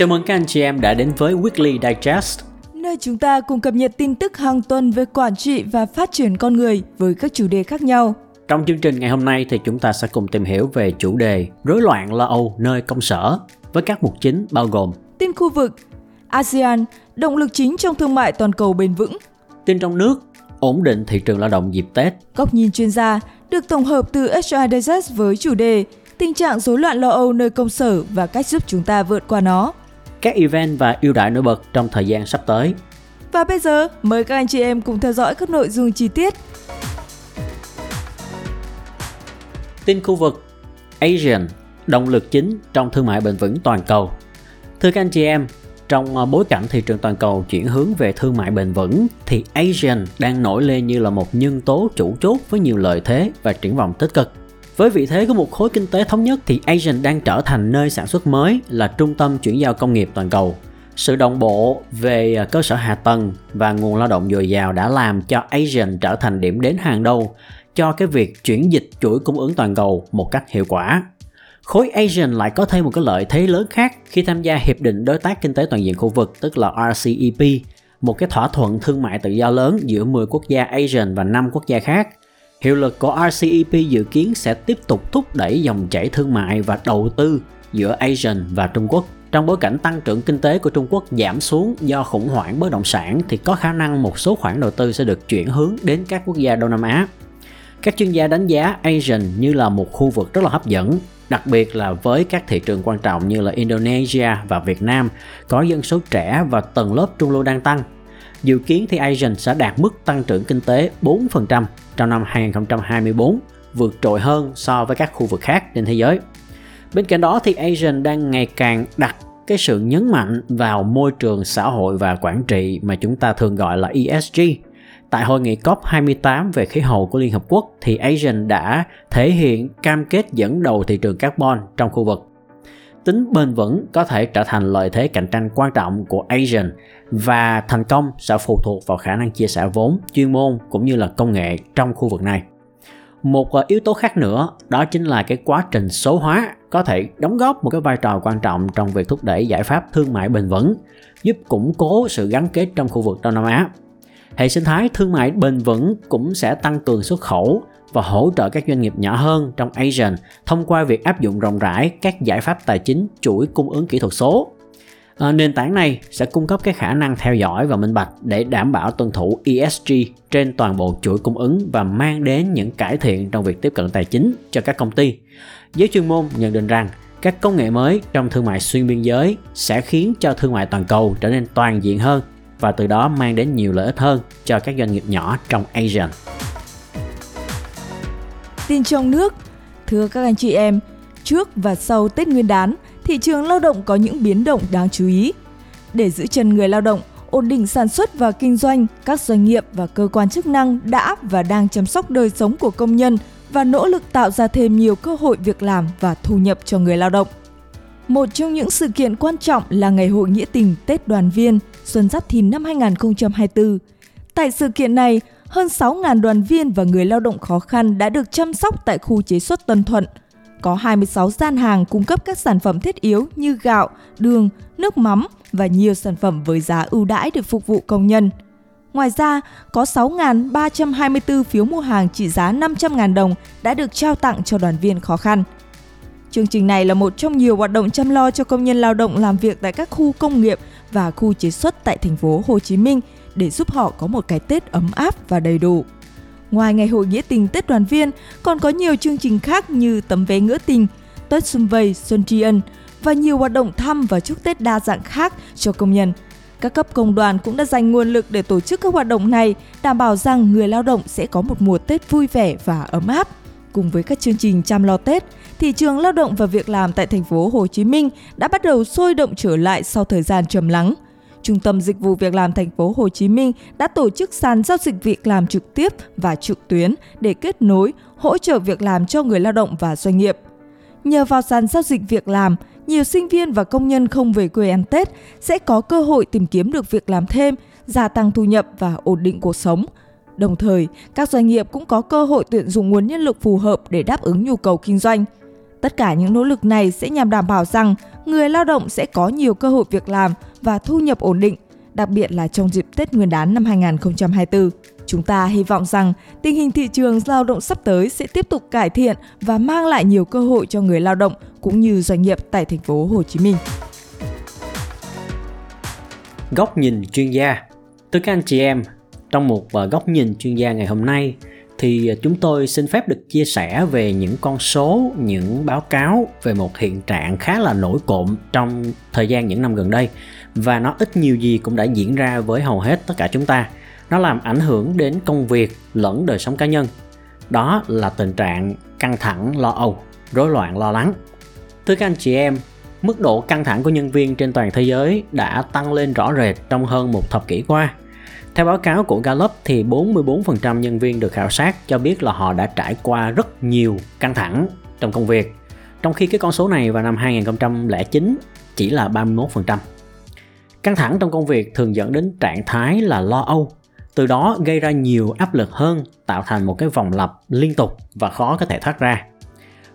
Chào mừng các anh chị em đã đến với Weekly Digest. Nơi chúng ta cùng cập nhật tin tức hàng tuần về quản trị và phát triển con người với các chủ đề khác nhau. Trong chương trình ngày hôm nay thì chúng ta sẽ cùng tìm hiểu về chủ đề rối loạn lo âu nơi công sở với các mục chính bao gồm Tin khu vực ASEAN, động lực chính trong thương mại toàn cầu bền vững. tin trong nước, ổn định thị trường lao động dịp Tết, Góc nhìn chuyên gia được tổng hợp từ HR Digest với chủ đề Tình trạng rối loạn lo âu nơi công sở và cách giúp chúng ta vượt qua nó. Các event và ưu đãi nổi bật trong thời gian sắp tới. Và bây giờ, mời các anh chị em cùng theo dõi các nội dung chi tiết. Tin khu vực Asian, động lực chính trong thương mại bền vững toàn cầu. Thưa các anh chị em, trong ờ, bối cảnh thị trường toàn cầu chuyển hướng về thương mại bền vững thì Asian đang nổi lên như là một nhân tố chủ chốt với nhiều lợi thế và triển vọng tích cực. Với vị thế của một khối kinh tế thống nhất thì ASEAN đang trở thành nơi sản xuất mới là trung tâm chuyển giao công nghiệp toàn cầu. Sự đồng bộ về à, cơ sở hạ tầng và nguồn lao động dồi dào đã làm cho ASEAN trở thành điểm đến hàng đầu cho cái việc chuyển dịch chuỗi cung ứng toàn cầu một cách hiệu quả. Khối ASEAN lại có thêm một cái lợi thế lớn khác khi tham gia hiệp định đối tác kinh tế toàn diện khu vực tức là RCEP, một cái thỏa thuận thương mại tự do lớn giữa 10 quốc gia ASEAN và 5 quốc gia khác. Hiệu lực của RCEP dự kiến sẽ tiếp tục thúc đẩy dòng chảy thương mại và đầu tư giữa Asian và Trung Quốc. Trong bối cảnh tăng trưởng kinh tế của Trung Quốc giảm xuống do khủng hoảng bất động sản thì có khả năng một số khoản đầu tư sẽ được chuyển hướng đến các quốc gia Đông Nam Á. Các chuyên gia đánh giá Asian như là một khu vực rất là hấp dẫn, đặc biệt là với các thị trường quan trọng như là Indonesia và Việt Nam có dân số trẻ và tầng lớp trung lưu đang tăng. Dự kiến thì Asian sẽ đạt mức tăng trưởng kinh tế 4% trong năm 2024, vượt trội hơn so với các khu vực khác trên thế giới. Bên cạnh đó thì Asian đang ngày càng đặt cái sự nhấn mạnh vào môi trường xã hội và quản trị mà chúng ta thường gọi là ESG. Tại hội nghị COP28 về khí hậu của Liên Hợp Quốc thì Asian đã thể hiện cam kết dẫn đầu thị trường carbon trong khu vực. Tính bền vững có thể trở thành lợi thế cạnh tranh quan trọng của Asian và thành công sẽ phụ thuộc vào khả năng chia sẻ vốn, chuyên môn cũng như là công nghệ trong khu vực này. Một ờ, yếu tố khác nữa đó chính là cái quá trình số hóa có thể đóng góp một cái vai trò quan trọng trong việc thúc đẩy giải pháp thương mại bền vững, giúp củng cố sự gắn kết trong khu vực Đông Nam Á. Hệ sinh thái thương mại bền vững cũng sẽ tăng cường xuất khẩu và hỗ trợ các doanh nghiệp nhỏ hơn trong Asian thông qua việc áp dụng rộng rãi các giải pháp tài chính chuỗi cung ứng kỹ thuật số. À, nền tảng này sẽ cung cấp cái khả năng theo dõi và minh bạch để đảm bảo tuân thủ ESG trên toàn bộ chuỗi cung ứng và mang đến những cải thiện trong việc tiếp cận tài chính cho các công ty. Giới chuyên môn nhận định rằng các công nghệ mới trong thương mại xuyên biên giới sẽ khiến cho thương mại toàn cầu trở nên toàn diện hơn và từ đó mang đến nhiều lợi ích hơn cho các doanh nghiệp nhỏ trong Asian. Tin trong nước Thưa các anh chị em, trước và sau Tết Nguyên đán, thị trường lao động có những biến động đáng chú ý. Để giữ chân người lao động, ổn định sản xuất và kinh doanh, các doanh nghiệp và cơ quan chức năng đã và đang chăm sóc đời sống của công nhân và nỗ lực tạo ra thêm nhiều cơ hội việc làm và thu nhập cho người lao động. Một trong những sự kiện quan trọng là Ngày hội Nghĩa tình Tết Đoàn viên Xuân Giáp Thìn năm 2024. Tại sự kiện này, hơn 6.000 đoàn viên và người lao động khó khăn đã được chăm sóc tại khu chế xuất Tân Thuận. Có 26 gian hàng cung cấp các sản phẩm thiết yếu như gạo, đường, nước mắm và nhiều sản phẩm với giá ưu đãi để phục vụ công nhân. Ngoài ra, có 6.324 phiếu mua hàng trị giá 500.000 đồng đã được trao tặng cho đoàn viên khó khăn. Chương trình này là một trong nhiều hoạt động chăm lo cho công nhân lao động làm việc tại các khu công nghiệp và khu chế xuất tại thành phố Hồ Chí Minh để giúp họ có một cái Tết ấm áp và đầy đủ. Ngoài ngày hội nghĩa tình Tết đoàn viên, còn có nhiều chương trình khác như tấm vé ngỡ tình, Tết Xuân Vầy, Xuân Tri Ân và nhiều hoạt động thăm và chúc Tết đa dạng khác cho công nhân. Các cấp công đoàn cũng đã dành nguồn lực để tổ chức các hoạt động này, đảm bảo rằng người lao động sẽ có một mùa Tết vui vẻ và ấm áp. Cùng với các chương trình chăm lo Tết, thị trường lao động và việc làm tại thành phố Hồ Chí Minh đã bắt đầu sôi động trở lại sau thời gian trầm lắng. Trung tâm Dịch vụ Việc làm thành phố Hồ Chí Minh đã tổ chức sàn giao dịch việc làm trực tiếp và trực tuyến để kết nối, hỗ trợ việc làm cho người lao động và doanh nghiệp. Nhờ vào sàn giao dịch việc làm, nhiều sinh viên và công nhân không về quê ăn Tết sẽ có cơ hội tìm kiếm được việc làm thêm, gia tăng thu nhập và ổn định cuộc sống. Đồng thời, các doanh nghiệp cũng có cơ hội tuyển dụng nguồn nhân lực phù hợp để đáp ứng nhu cầu kinh doanh. Tất cả những nỗ lực này sẽ nhằm đảm bảo rằng người lao động sẽ có nhiều cơ hội việc làm và thu nhập ổn định, đặc biệt là trong dịp Tết Nguyên đán năm 2024. Chúng ta hy vọng rằng tình hình thị trường lao động sắp tới sẽ tiếp tục cải thiện và mang lại nhiều cơ hội cho người lao động cũng như doanh nghiệp tại thành phố Hồ Chí Minh. Góc nhìn chuyên gia Từ các anh chị em, trong một ờ, góc nhìn chuyên gia ngày hôm nay thì ờ, chúng tôi xin phép được chia sẻ về những con số, những báo cáo về một hiện trạng khá là nổi cộm trong thời gian những năm gần đây và nó ít nhiều gì cũng đã diễn ra với hầu hết tất cả chúng ta. Nó làm ảnh hưởng đến công việc lẫn đời sống cá nhân. Đó là tình trạng căng thẳng, lo âu, rối loạn lo lắng. Thưa các anh chị em, mức độ căng thẳng của nhân viên trên toàn thế giới đã tăng lên rõ rệt trong hơn một thập kỷ qua theo báo cáo của Gallup thì 44% nhân viên được khảo sát cho biết là họ đã trải qua rất nhiều căng thẳng trong công việc. Trong khi cái con số này vào năm 2009 chỉ là 31%. Căng thẳng trong công việc thường dẫn đến trạng thái là lo âu, từ đó gây ra nhiều áp lực hơn, tạo thành một cái vòng lặp liên tục và khó có thể thoát ra.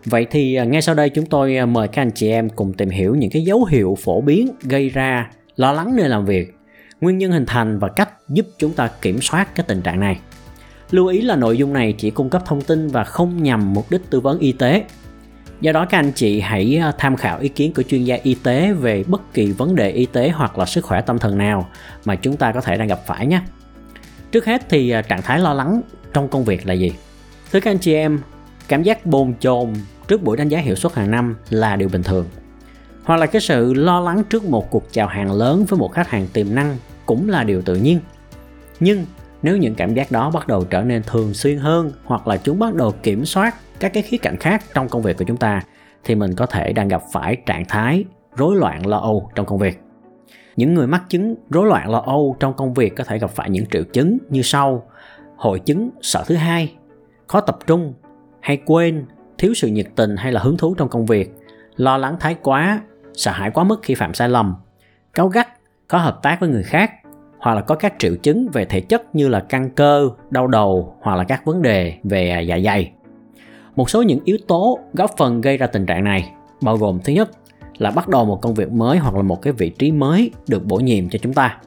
Vậy thì à, ngay sau đây chúng tôi à, mời các anh chị em cùng tìm hiểu những cái dấu hiệu phổ biến gây ra lo lắng nơi làm việc nguyên nhân hình thành và cách giúp chúng ta kiểm soát cái tình trạng này. Lưu ý là nội dung này chỉ cung cấp thông tin và không nhằm mục đích tư vấn y tế. Do đó các anh chị hãy ờ, tham khảo ý kiến của chuyên gia y tế về bất kỳ vấn đề y tế hoặc là sức khỏe tâm thần nào mà chúng ta có thể đang gặp phải nhé. Trước hết thì ờ, trạng thái lo lắng trong công việc là gì? Thưa các anh chị em, cảm giác bồn chồn trước buổi đánh giá hiệu suất hàng năm là điều bình thường hoặc là cái sự lo lắng trước một cuộc chào hàng lớn với một khách hàng tiềm năng cũng là điều tự nhiên. Nhưng nếu những cảm giác đó bắt đầu trở nên thường xuyên hơn hoặc là chúng bắt đầu kiểm soát các cái khía cạnh khác trong công việc của chúng ta thì mình có thể đang gặp phải trạng thái rối loạn lo âu trong công việc. Những người mắc chứng rối loạn lo âu trong công việc có thể gặp phải những triệu chứng như sau. Hội chứng sợ thứ hai khó tập trung hay quên thiếu sự nhiệt tình hay là hứng thú trong công việc lo lắng thái quá sợ hãi quá mức khi phạm sai lầm, cáu gắt, có hợp tác với người khác hoặc là có các triệu chứng về thể chất như là căng cơ, đau đầu hoặc là các vấn đề về à, dạ dày. Một số những yếu tố góp phần gây ra tình trạng này bao gồm thứ nhất là bắt đầu một công việc mới hoặc là một cái vị trí mới được bổ nhiệm cho chúng ta.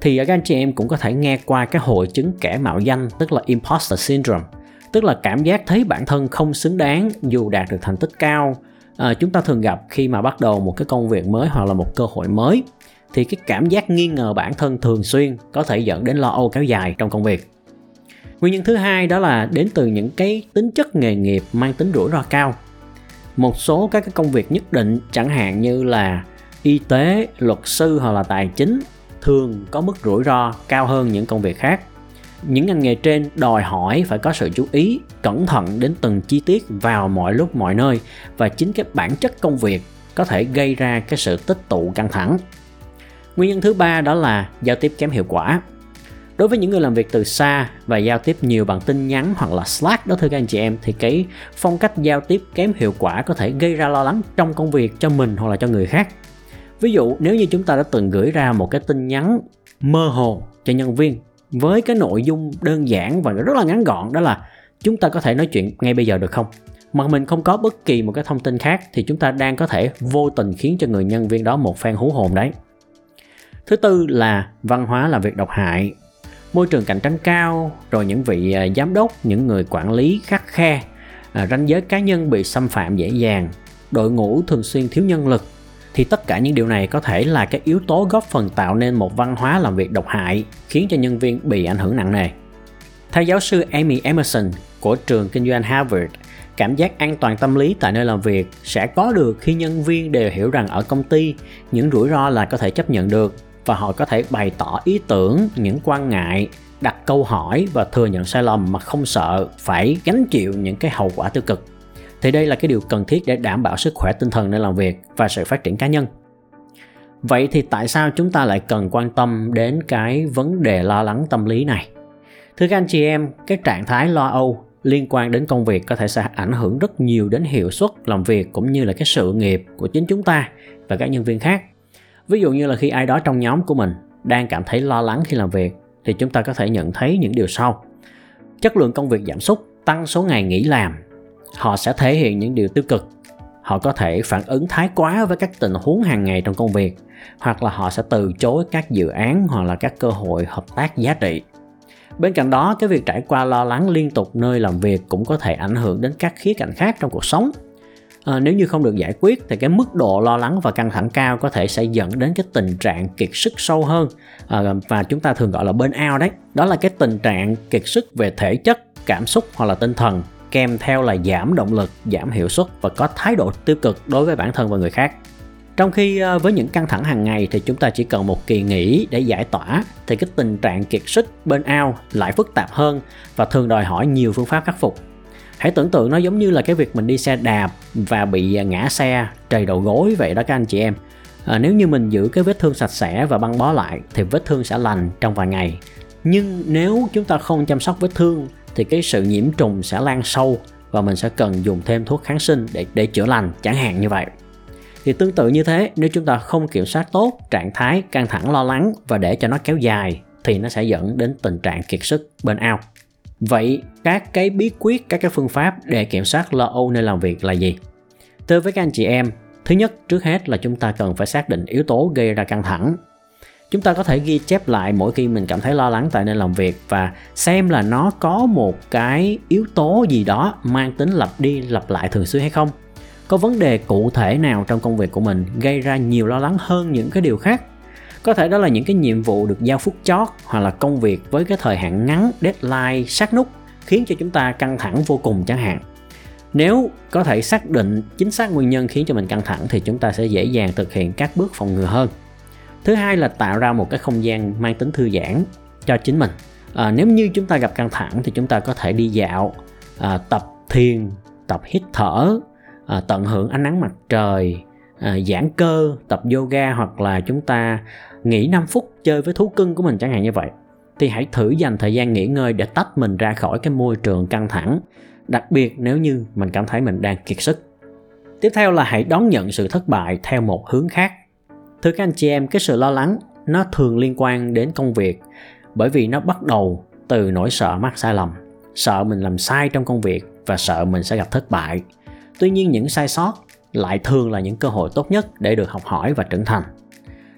Thì các anh chị em cũng có thể nghe qua cái hội chứng kẻ mạo danh tức là imposter syndrome, tức là cảm giác thấy bản thân không xứng đáng dù đạt được thành tích cao à, chúng ta thường gặp khi mà bắt đầu một cái công việc mới hoặc là một cơ hội mới thì cái cảm giác nghi ngờ bản thân thường xuyên có thể dẫn đến lo âu kéo dài trong công việc. Nguyên nhân thứ hai đó là đến từ những cái tính chất nghề nghiệp mang tính rủi ro cao. Một số các cái công việc nhất định, chẳng hạn như là y tế, luật sư hoặc là tài chính, thường có mức rủi ro cao hơn những công việc khác. Những ngành nghề trên đòi hỏi phải có sự chú ý, cẩn thận đến từng chi tiết vào mọi lúc, mọi nơi và chính cái bản chất công việc có thể gây ra cái sự tích tụ căng thẳng nguyên nhân thứ ba đó là giao tiếp kém hiệu quả. Đối với những người làm việc từ xa và giao tiếp nhiều bằng tin nhắn hoặc là slack đó, thưa các anh chị em, thì cái phong cách giao tiếp kém hiệu quả có thể gây ra lo lắng trong công việc cho mình hoặc là cho người khác. Ví dụ, nếu như chúng ta đã từng gửi ra một cái tin nhắn mơ hồ cho nhân viên với cái nội dung đơn giản và rất là ngắn gọn, đó là chúng ta có thể nói chuyện ngay bây giờ được không? Mà mình không có bất kỳ một cái thông tin khác thì chúng ta đang có thể vô tình khiến cho người nhân viên đó một phen hú hồn đấy thứ tư là văn hóa làm việc độc hại. Môi trường cạnh tranh cao, rồi những vị à, giám đốc, những người quản lý khắc khe à, ranh giới cá nhân bị xâm phạm dễ dàng. Đội ngũ thường xuyên thiếu nhân lực. Thì tất cả những điều này có thể là các yếu tố góp phần tạo nên một văn hóa làm việc độc hại, khiến cho nhân viên bị ảnh hưởng nặng nề. Theo giáo sư Amy Emerson của trường kinh doanh Harvard, cảm giác an toàn tâm lý tại nơi làm việc sẽ có được khi nhân viên đều hiểu rằng ở công ty, những rủi ro là có thể chấp nhận được và họ có thể bày tỏ ý tưởng, những quan ngại, đặt câu hỏi và thừa nhận sai lầm mà không sợ phải gánh chịu những cái hậu quả tiêu cực. Thì đây là cái điều cần thiết để đảm bảo sức khỏe tinh thần nơi làm việc và sự phát triển cá nhân. Vậy thì tại sao chúng ta lại cần quan tâm đến cái vấn đề lo lắng tâm lý này? Thưa các anh chị em, cái trạng thái lo âu liên quan đến công việc có thể sẽ ảnh hưởng rất nhiều đến hiệu suất làm việc cũng như là cái sự nghiệp của chính chúng ta và các nhân viên khác ví dụ như là khi ai đó trong nhóm của mình đang cảm thấy lo lắng khi làm việc, thì chúng ta có thể nhận thấy những điều sau. Chất lượng công việc giảm sút, tăng số ngày nghỉ làm. Họ sẽ thể hiện những điều tiêu cực. Họ có thể phản ứng thái quá với các tình huống hàng ngày trong công việc, hoặc là họ sẽ từ chối các dự án hoặc là các cơ hội hợp tác giá trị. Bên cạnh đó, cái việc trải qua lo lắng liên tục nơi làm việc cũng có thể ảnh hưởng đến các khía cạnh khác trong cuộc sống à, nếu như không được giải quyết thì cái mức độ lo lắng và căng thẳng cao có thể sẽ dẫn đến cái tình trạng kiệt sức sâu hơn. À, và chúng ta thường gọi là bên out đấy. Đó là cái tình trạng kiệt sức về thể chất cảm xúc hoặc là tinh thần kèm theo là giảm động lực giảm hiệu suất và có thái độ tiêu cực đối với bản thân và người khác. Trong khi ờ, với những căng thẳng hàng ngày thì chúng ta chỉ cần một kỳ nghỉ để giải tỏa thì cái tình trạng kiệt sức bên ao lại phức tạp hơn và thường đòi hỏi nhiều phương pháp khắc phục hãy tưởng tượng nó giống như là cái việc mình đi xe đạp và bị à, ngã xe trầy đầu gối vậy đó các anh chị em. À, nếu như mình giữ cái vết thương sạch sẽ và băng bó lại thì vết thương sẽ lành trong vài ngày. Nhưng nếu chúng ta không chăm sóc vết thương thì cái sự nhiễm trùng sẽ lan sâu và mình sẽ cần dùng thêm thuốc kháng sinh để để chữa lành chẳng hạn như vậy. Thì tương tự như thế nếu chúng ta không kiểm soát tốt trạng thái căng thẳng lo lắng và để cho nó kéo dài thì nó sẽ dẫn đến tình trạng kiệt sức bên ao vậy, các cái bí quyết, các cái phương pháp để kiểm soát lo âu nơi làm việc là gì? Thưa với các anh chị em, thứ nhất, trước hết là chúng ta cần phải xác định yếu tố gây ra căng thẳng. Chúng ta có thể ghi chép lại mỗi khi mình cảm thấy lo lắng tại nơi làm việc và xem là nó có một cái yếu tố gì đó mang tính lặp đi lặp lại thường xuyên hay không. Có vấn đề cụ thể nào trong công việc của mình gây ra nhiều lo lắng hơn những cái điều khác? Có thể đó là những cái nhiệm vụ được giao phút chót hoặc là công việc với cái thời hạn ngắn deadline sát nút khiến cho chúng ta căng thẳng vô cùng chẳng hạn. Nếu có thể xác định chính xác nguyên nhân khiến cho mình căng thẳng thì chúng ta sẽ dễ dàng thực hiện các bước phòng ngừa hơn. Thứ hai là tạo ra một cái không gian mang tính thư giãn cho chính mình. À, nếu như chúng ta gặp căng thẳng thì chúng ta có thể đi dạo à, tập thiền tập hít thở à, tận hưởng ánh nắng mặt trời à, giãn cơ tập yoga hoặc là chúng ta nghỉ 5 phút chơi với thú cưng của mình chẳng hạn như vậy. Thì hãy thử dành thời gian nghỉ ngơi để tách mình ra khỏi cái môi trường căng thẳng đặc biệt nếu như mình cảm thấy mình đang kiệt sức. Tiếp theo là hãy đón nhận sự thất bại theo một hướng khác. Thưa các anh chị em cái sự lo lắng nó thường liên quan đến công việc bởi vì nó bắt đầu từ nỗi sợ mắc sai lầm sợ mình làm sai trong công việc và sợ mình sẽ gặp thất bại. Tuy nhiên những sai sót lại thường là những cơ hội tốt nhất để được học hỏi và trưởng thành.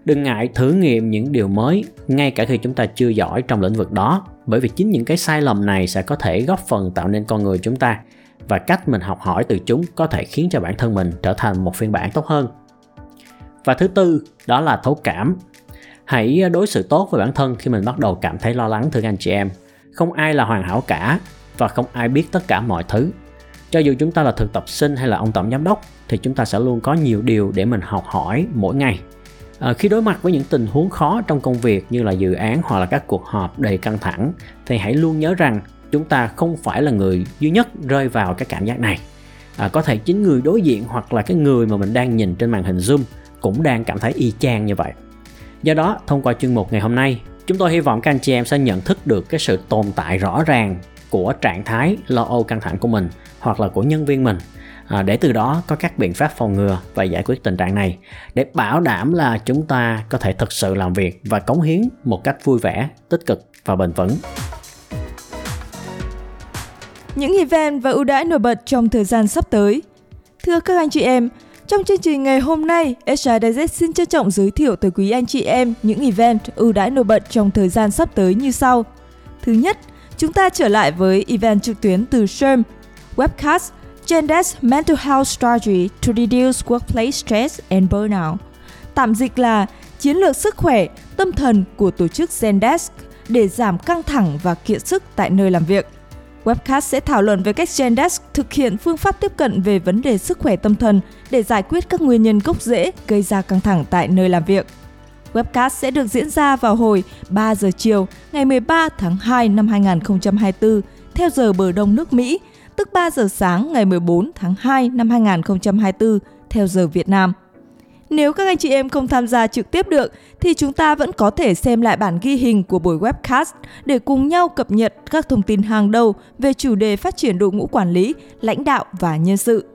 Đừng ngại thử nghiệm những điều mới, ngay cả khi chúng ta chưa giỏi trong lĩnh vực đó, bởi vì chính những cái sai lầm này sẽ có thể góp phần tạo nên con người chúng ta, và cách mình học hỏi từ chúng có thể khiến cho bản thân mình trở thành một phiên bản tốt hơn. Và thứ tư, đó là thấu cảm. Hãy đối xử tốt với bản thân khi mình bắt đầu cảm thấy lo lắng, thưa anh chị em. Không ai là hoàn hảo cả, và không ai biết tất cả mọi thứ cho dù chúng ta là thực tập sinh hay là ông tổng giám đốc thì chúng ta sẽ luôn có nhiều điều để mình học hỏi mỗi ngày. À, khi đối mặt với những tình huống khó trong công việc như là dự án hoặc là các cuộc họp đầy căng thẳng thì hãy luôn nhớ rằng chúng ta không phải là người duy nhất rơi vào cái cảm giác này. À, có thể chính người đối diện hoặc là cái người mà mình đang nhìn trên màn hình zoom cũng đang cảm thấy y chang như vậy. Do đó thông qua chuyên mục ngày hôm nay chúng tôi hy vọng các anh chị em sẽ nhận thức được cái sự tồn tại rõ ràng của trạng thái lo âu căng thẳng của mình hoặc là của nhân viên mình. À, để từ đó có các biện pháp phòng ngừa và giải quyết tình trạng này. Để bảo đảm là chúng ta có thể thực sự làm việc và cống hiến một cách vui vẻ tích cực và bền vững. Những event và ưu đãi nổi bật trong thời gian sắp tới. Thưa các anh chị em trong chương trình ngày hôm nay, HR Digest xin trân trọng giới thiệu tới quý anh chị em những event ưu đãi nổi bật trong thời gian sắp tới như sau. Thứ nhất, chúng ta trở lại với event trực tuyến từ SHRM, webcast Zendesk Mental Health Strategy to Reduce Workplace Stress and Burnout. Tạm dịch là chiến lược sức khỏe, tâm thần của tổ chức Zendesk để giảm căng thẳng và kiệt sức tại nơi làm việc. Webcast sẽ thảo luận về cách Zendesk thực hiện phương pháp tiếp cận về vấn đề sức khỏe tâm thần để giải quyết các nguyên nhân gốc rễ gây ra căng thẳng tại nơi làm việc. Webcast sẽ được diễn ra vào hồi 3 giờ chiều ngày 13 tháng 2 năm 2024 theo giờ bờ đông nước Mỹ, tức 3 giờ sáng ngày 14 tháng 2 năm 2024 theo giờ Việt Nam. Nếu các anh chị em không tham gia trực tiếp được thì chúng ta vẫn có thể xem lại bản ghi hình của buổi webcast để cùng nhau cập nhật các thông tin hàng đầu về chủ đề phát triển đội ngũ quản lý, lãnh đạo và nhân sự.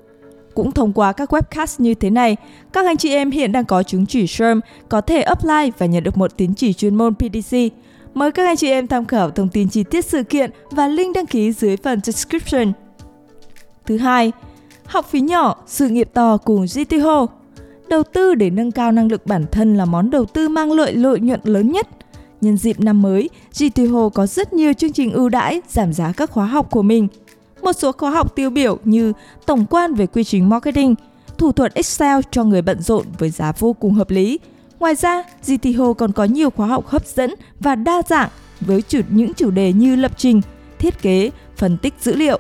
Cũng thông qua các webcast như thế này, các anh chị em hiện đang có chứng chỉ SHRM có thể apply và nhận được một tín chỉ chuyên môn PDC. Mời các anh chị em tham khảo thông tin chi tiết sự kiện và link đăng ký dưới phần description. Thứ hai, Học phí nhỏ, sự nghiệp to cùng GTH. Đầu tư để nâng cao năng lực bản thân là món đầu tư mang lợi lợi nhuận lớn nhất. Nhân dịp năm mới, GTH có rất nhiều chương trình ưu đãi giảm giá các khóa học của mình. Một số khóa học tiêu biểu như tổng quan về quy trình marketing, thủ thuật Excel cho người bận rộn với giá vô cùng hợp lý. Ngoài ra, GTHO còn có nhiều khóa học hấp dẫn và đa dạng với chủ, những chủ đề như lập trình, thiết kế, phân tích dữ liệu.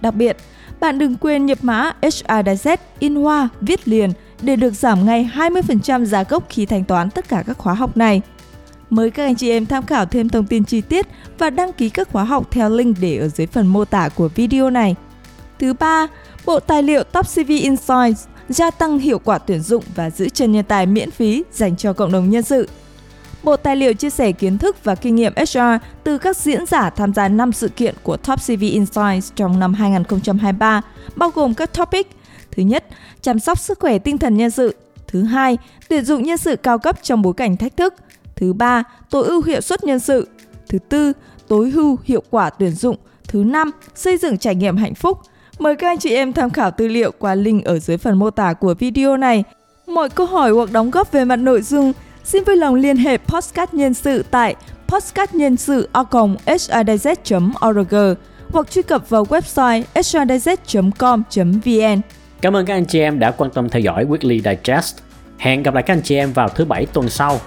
Đặc biệt, bạn đừng quên nhập mã hrdz in hoa viết liền để được giảm ngay 20% giá gốc khi thanh toán tất cả các khóa học này. Mời các anh chị em tham khảo thêm thông tin chi tiết và đăng ký các khóa học theo link để ở dưới phần mô tả của video này. Thứ ba, bộ tài liệu Top CV Insights gia tăng hiệu quả tuyển dụng và giữ chân nhân tài miễn phí dành cho cộng đồng nhân sự. Bộ tài liệu chia sẻ kiến thức và kinh nghiệm HR từ các diễn giả tham gia 5 sự kiện của Top CV Insights trong năm 2023, bao gồm các topic Thứ nhất, chăm sóc sức khỏe tinh thần nhân sự. Thứ hai, tuyển dụng nhân sự cao cấp trong bối cảnh thách thức. Thứ ba, tối ưu hiệu suất nhân sự. Thứ tư, tối ưu hiệu quả tuyển dụng. Thứ năm, xây dựng trải nghiệm hạnh phúc. Mời các anh chị em tham khảo tư liệu qua link ở dưới phần mô tả của video này. Mọi câu hỏi hoặc đóng góp về mặt nội dung, xin vui lòng liên hệ Postcard Nhân sự tại postcardnhân sự org hoặc truy cập vào website hrdz.com.vn. Cảm ơn các anh chị em đã quan tâm theo dõi Weekly Digest. Hẹn gặp lại các anh chị em vào thứ bảy tuần sau.